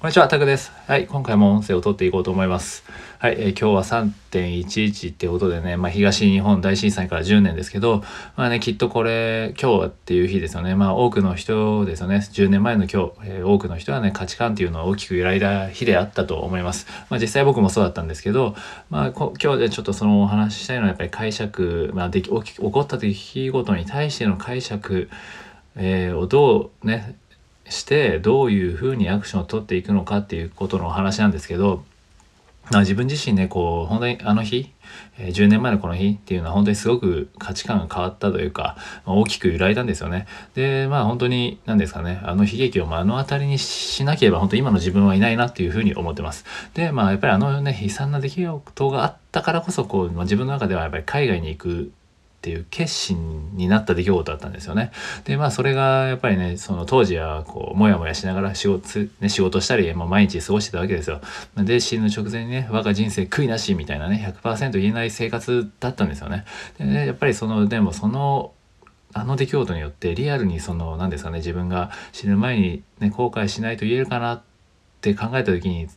こんにちは、タクです。はい、今回も音声を取っていこうと思います。はい、えー、今日は3.11ってことでね、まあ、東日本大震災から10年ですけど、まあね、きっとこれ、今日っていう日ですよね。まあ、多くの人ですよね。10年前の今日、えー、多くの人はね、価値観っていうのは大きく揺らいだ日であったと思います。まあ、実際僕もそうだったんですけど、まあ、今日でちょっとそのお話ししたいのは、やっぱり解釈、まあ、でき起起こった出来事に対しての解釈、えー、をどうね、してどういうふうにアクションを取っていくのかっていうことのお話なんですけど、自分自身ねこう本当にあの日、10年前のこの日っていうのは本当にすごく価値観が変わったというか、大きく揺らいだんですよね。でまあ本当に何ですかねあの悲劇を目の当たりにしなければ本当今の自分はいないなっていうふうに思ってます。でまあやっぱりあのね悲惨な出来事があったからこそこう、まあ、自分の中ではやっぱり海外に行くっていう決心になった出来事だったんですよね。でまあそれがやっぱりねその当時はこうモヤモヤしながら仕事,、ね、仕事したり、まあ、毎日過ごしてたわけですよ。で死ぬ直前にね我が人生悔いなしみたいなね100%言えない生活だったんですよね。でねやっぱりそのでもそのあの出来事によってリアルにその何ですかね自分が死ぬ前にね後悔しないと言えるかなって考えた時に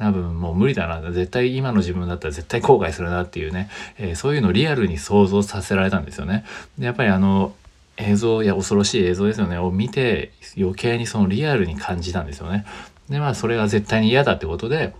多分もう無理だな絶対今の自分だったら絶対後悔するなっていうね、えー、そういうのをリアルに想像させられたんですよね。でやっぱりあの映像や恐ろしい映像ですよねを見て余計にそのリアルに感じたんですよね。でまあそれが絶対に嫌だってことで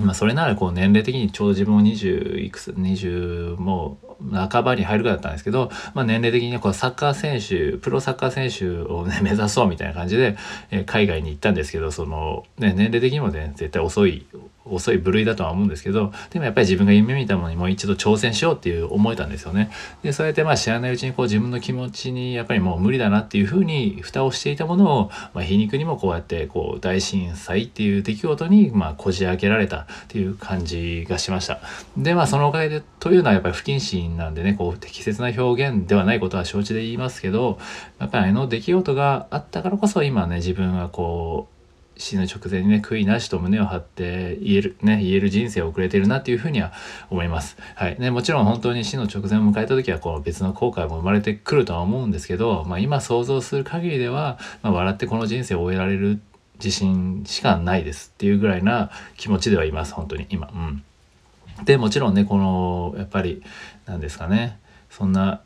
まあそれならこう年齢的にちょうど自分も20いくつ20もう半ばに入るぐらいだったんですけど、まあ、年齢的にこうサッカー選手プロサッカー選手をね 目指そうみたいな感じで、えー、海外に行ったんですけどその、ね、年齢的にもね絶対遅い遅い部類だとは思うんですけどでもやっぱり自分が夢見たものにもう一度挑戦しようっていう思えたんですよね。でそうやってまあ知らないうちにこう自分の気持ちにやっぱりもう無理だなっていうふうに蓋をしていたものを、まあ、皮肉にもこうやってこう大震災っていう出来事にまあこじ開けられたっていう感じがしました。でまあそのおかげでというのはやっぱり不謹慎なんでねこう適切な表現ではないことは承知で言いますけどやっぱりあの出来事があったからこそ今ね自分はこう死ぬ直前にね悔いなしと胸を張って言えるね言える人生を送れてるなっていうふうには思います。はいね、もちろん本当に死の直前を迎えた時はこう別の後悔も生まれてくるとは思うんですけど、まあ、今想像する限りでは、まあ、笑ってこの人生を終えられる自信しかないですっていうぐらいな気持ちではいます本当に今。うん、でもちろんねこのやっぱり何ですかねそんな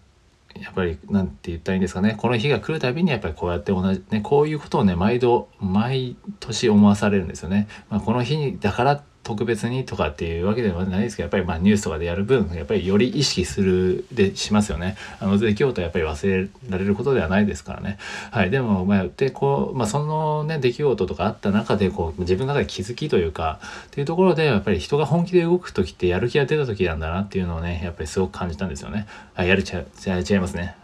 やっぱりなんて言ったらいいんですかねこの日が来るたびにやっぱりこうやって同じねこういうことをね毎度毎年思わされるんですよね。まあ、この日にだから特別にとかっていうわけではないですけどやっぱりまあニュースとかでやる分やっぱりより意識するでしますよね。あの出来事はやっぱり忘れられることではないですからね。はい、でもまあでこう、まあ、そのね出来事とかあった中でこう自分の中で気づきというかっていうところでやっぱり人が本気で動く時ってやる気が出た時なんだなっていうのをねやっぱりすごく感じたんですよね。あやるちゃ違いますね。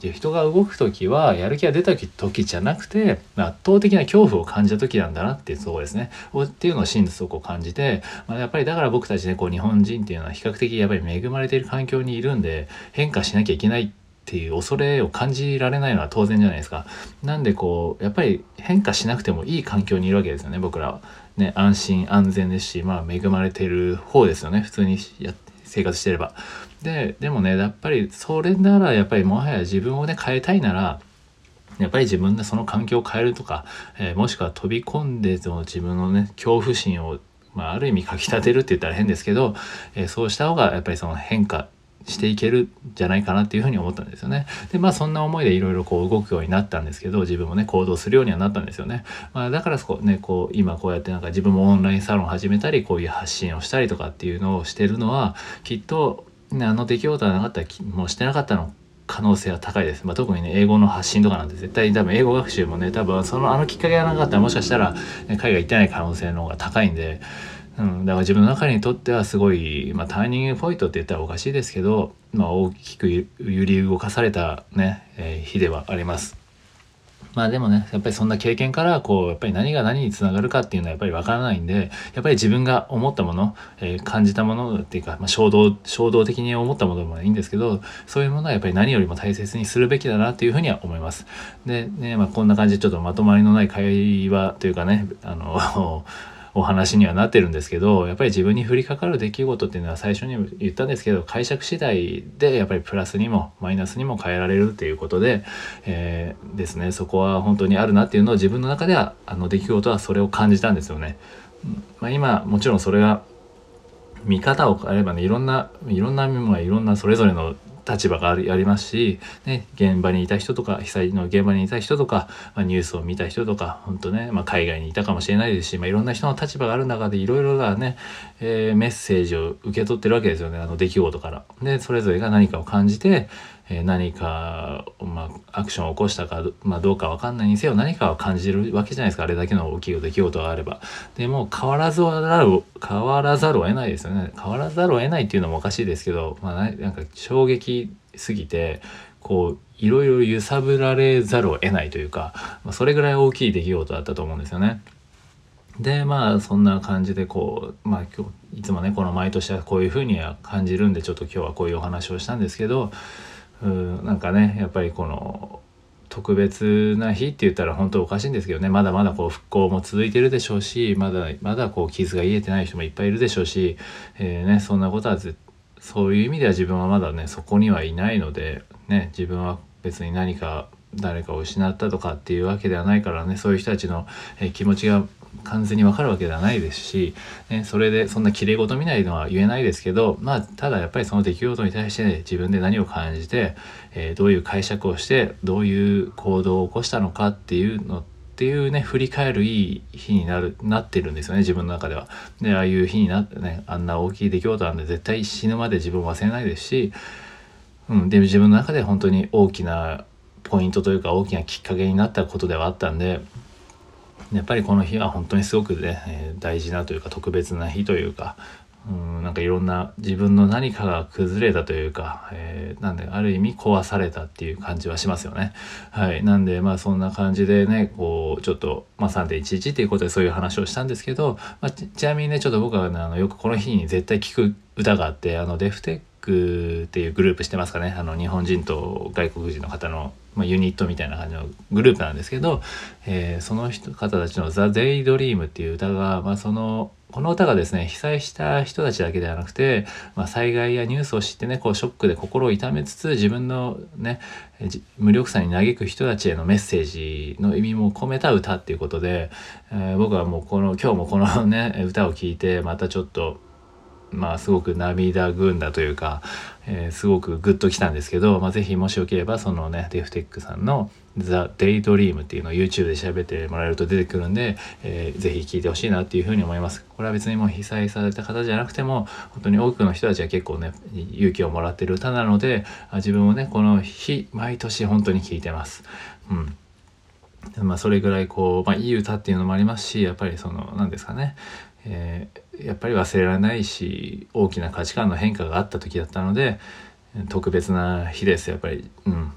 で人が動く時はやる気が出た時じゃなくて圧倒的な恐怖を感じた時なんだなっていうそうですねっていうのを真実をこう感じて、まあ、やっぱりだから僕たちねこう日本人っていうのは比較的やっぱり恵まれている環境にいるんで変化しなきゃいけないっていう恐れを感じられないのは当然じゃないですか。なんでこうやっぱり変化しなくてもいい環境にいるわけですよね僕らは。ね安心安全ですしまあ恵まれてる方ですよね普通にや生活してれば。ででもねやっぱりそれならやっぱりもはや自分をね変えたいならやっぱり自分でその環境を変えるとか、えー、もしくは飛び込んでその自分のね恐怖心を、まあ、ある意味かきたてるって言ったら変ですけど、えー、そうした方がやっぱりその変化していけるんじゃないかなっていうふうに思ったんですよね。でまあそんな思いでいろいろこう動くようになったんですけど自分もね行動するようにはなったんですよね。まあ、だからそこねこう今こうやってなんか自分もオンラインサロン始めたりこういう発信をしたりとかっていうのをしてるのはきっと、ね、あの出来事がなかったらもうしてなかったの可能性は高いです。まあ、特にね、英語の発信とかなんて絶対に多分英語学習もね、多分そのあのきっかけがなかったらもしかしたら、ね、海外行ってない可能性の方が高いんで、うん、だから自分の中にとってはすごい、まあ、ターニングポイントって言ったらおかしいですけど、まあ、大きく揺り動かされたね、えー、日ではあります。まあでもね、やっぱりそんな経験から、こう、やっぱり何が何につながるかっていうのはやっぱりわからないんで、やっぱり自分が思ったもの、えー、感じたものっていうか、まあ、衝動、衝動的に思ったものでもいいんですけど、そういうものはやっぱり何よりも大切にするべきだなっていうふうには思います。で、ね、まあこんな感じでちょっとまとまりのない会話というかね、あのお話にはなってるんですけどやっぱり自分に降りかかる出来事っていうのは最初に言ったんですけど解釈次第でやっぱりプラスにもマイナスにも変えられるっていうことで、えー、ですねそこは本当にあるなっていうのを自分の中ではあの出来事はそれを感じたんですよね。まあ、今もちろんそれが見方を変えればねいろんないろんなもがいろんなそれぞれの立場がありますし、ね、現場にいた人とか被災の現場にいた人とか、まあ、ニュースを見た人とか本当ね、まあ、海外にいたかもしれないですし、まあ、いろんな人の立場がある中でいろいろなね、えー、メッセージを受け取ってるわけですよねあの出来事から。でそれぞれが何かを感じて、え、何か、まあ、アクションを起こしたか、まあ、どうか分かんないにせよ何かを感じるわけじゃないですかあれだけの大きい出来事があれば。でも変わらず変わらざるを得ないですよね。変わらざるを得ないっていうのもおかしいですけど、まあ、なんか衝撃すぎてこういろいろ揺さぶられざるを得ないというか、まあ、それぐらい大きい出来事だったと思うんですよね。でまあそんな感じでこうまあ今日いつもねこの毎年はこういうふうには感じるんでちょっと今日はこういうお話をしたんですけどうんなんかねやっぱりこの特別な日って言ったら本当おかしいんですけどねまだまだこう復興も続いてるでしょうしまだまだこう傷が癒えてない人もいっぱいいるでしょうし、えー、ね、そんなことはそういう意味では自分はまだねそこにはいないのでね自分は別に何か誰かを失ったとかっていうわけではないからねそういう人たちの、え気持ちが完全にわかるわけではないですし、ね、それでそんな綺麗事見ないのは言えないですけどまあただやっぱりその出来事に対して、ね、自分で何を感じて、えー、どういう解釈をしてどういう行動を起こしたのかっていうのっていうね振り返るいい日になるなってるんですよね自分の中では。でああいう日になってねあんな大きい出来事なんで絶対死ぬまで自分忘れないですし、うん、で自分の中で本当に大きなポイントというか大きなきっかけになったことではあったんでやっぱりこの日は本当にすごくね、え、大事なというか特別な日というか、うんなんかいろんな自分の何かが崩れたというか、えー、なんである意味壊されたっていう感じはしますよね。はい。なんでまあそんな感じでね、こうちょっと、まあ、3.11っていうことでそういう話をしたんですけど、まあ、ちなみにね、ちょっと僕は、ね、あのよくこの日に絶対聴く歌があって、あのデフテックっていうグループしてますかね。あの日本人と外国人の方のまあ、ユニットみたいな感じのグループなんですけど、えー、その人方たちの「ザ・デイ・ドリーム」っていう歌が、まあ、そのこの歌がですね被災した人たちだけではなくて、まあ、災害やニュースを知ってねこうショックで心を痛めつつ自分のね無力さに嘆く人たちへのメッセージの意味も込めた歌っていうことで、えー、僕はもうこの今日もこのね歌を聴いてまたちょっとまあすごく涙ぐんだというか、えー、すごくグッときたんですけど、まあ、ぜひもしよければそのねデフテックさんの「ザ・デイドリームっていうのを YouTube で調べてもらえると出てくるんで、えー、ぜひ聴いてほしいなっていうふうに思います。これは別にもう被災された方じゃなくても本当に多くの人たちは結構ね勇気をもらってる歌なので自分もねこの日毎年本当に聴いてます。うんまあそれぐらいこう、まあ、いい歌っていうのもありますしやっぱりその何ですかね。えー、やっぱり忘れられないし大きな価値観の変化があった時だったので特別な日ですやっぱり。うん。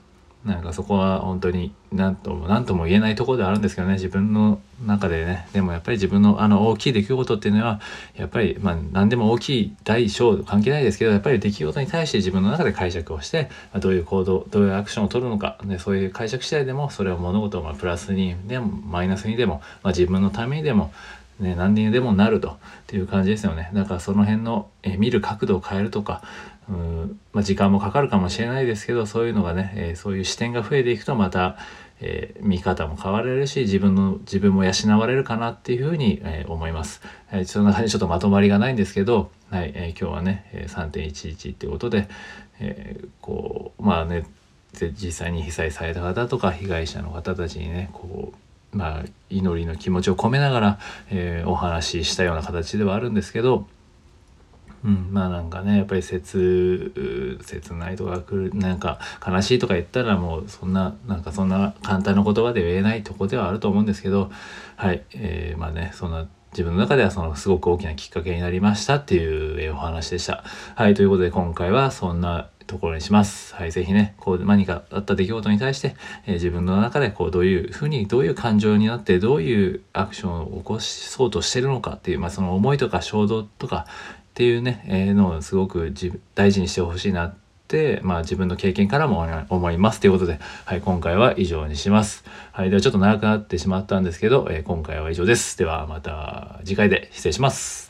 なんかそこは本当に何とも何とも言えないところではあるんですけどね自分の中でね。でもやっぱり自分のあの大きい出来事っていうのはやっぱりまあ何でも大きい大小関係ないですけどやっぱり出来事に対して自分の中で解釈をしてどういう行動どういうアクションを取るのか、ね、そういう解釈次第でもそれを物事をまプラスにでもマイナスにでも、まあ、自分のためにでもね、何にでもなるとっていう感じですよね。だからその辺の、え見る角度を変えるとか、うんまあ、時間もかかるかもしれないですけど、そういうのがね、えー、そういう視点が増えていくとまた、えー、見方も変われるし、自分の、自分も養われるかなっていうふうに、えー、思います。えー、そんな感じでちょっとまとまりがないんですけど、はい、え今日はねえ、3.11っていうことで、えこう、まあね、実際に被災された方とか被害者の方たちにねこうまあ、祈りの気持ちを込めながら、えー、お話ししたような形ではあるんですけど、うん、まあなんかねやっぱり切切ないとかくるなんか悲しいとか言ったらもうそんななんかそんな簡単な言葉で言えないとこではあると思うんですけどはい、えー、まあねそんな自分の中ではそのすごく大きなきっかけになりましたっていうお話でした。はいということで今回はそんなところにします。はい、ぜひね、こう何かあった出来事に対して、えー、自分の中でこうどういうふうに、どういう感情になって、どういうアクションを起こそうとしてるのかっていう、まあその思いとか衝動とかっていうね、えー、のをすごく大事にしてほしいなって、まあ自分の経験からも思いますということで、はい、今回は以上にします。はい、ではちょっと長くなってしまったんですけど、えー、今回は以上です。ではまた次回で失礼します。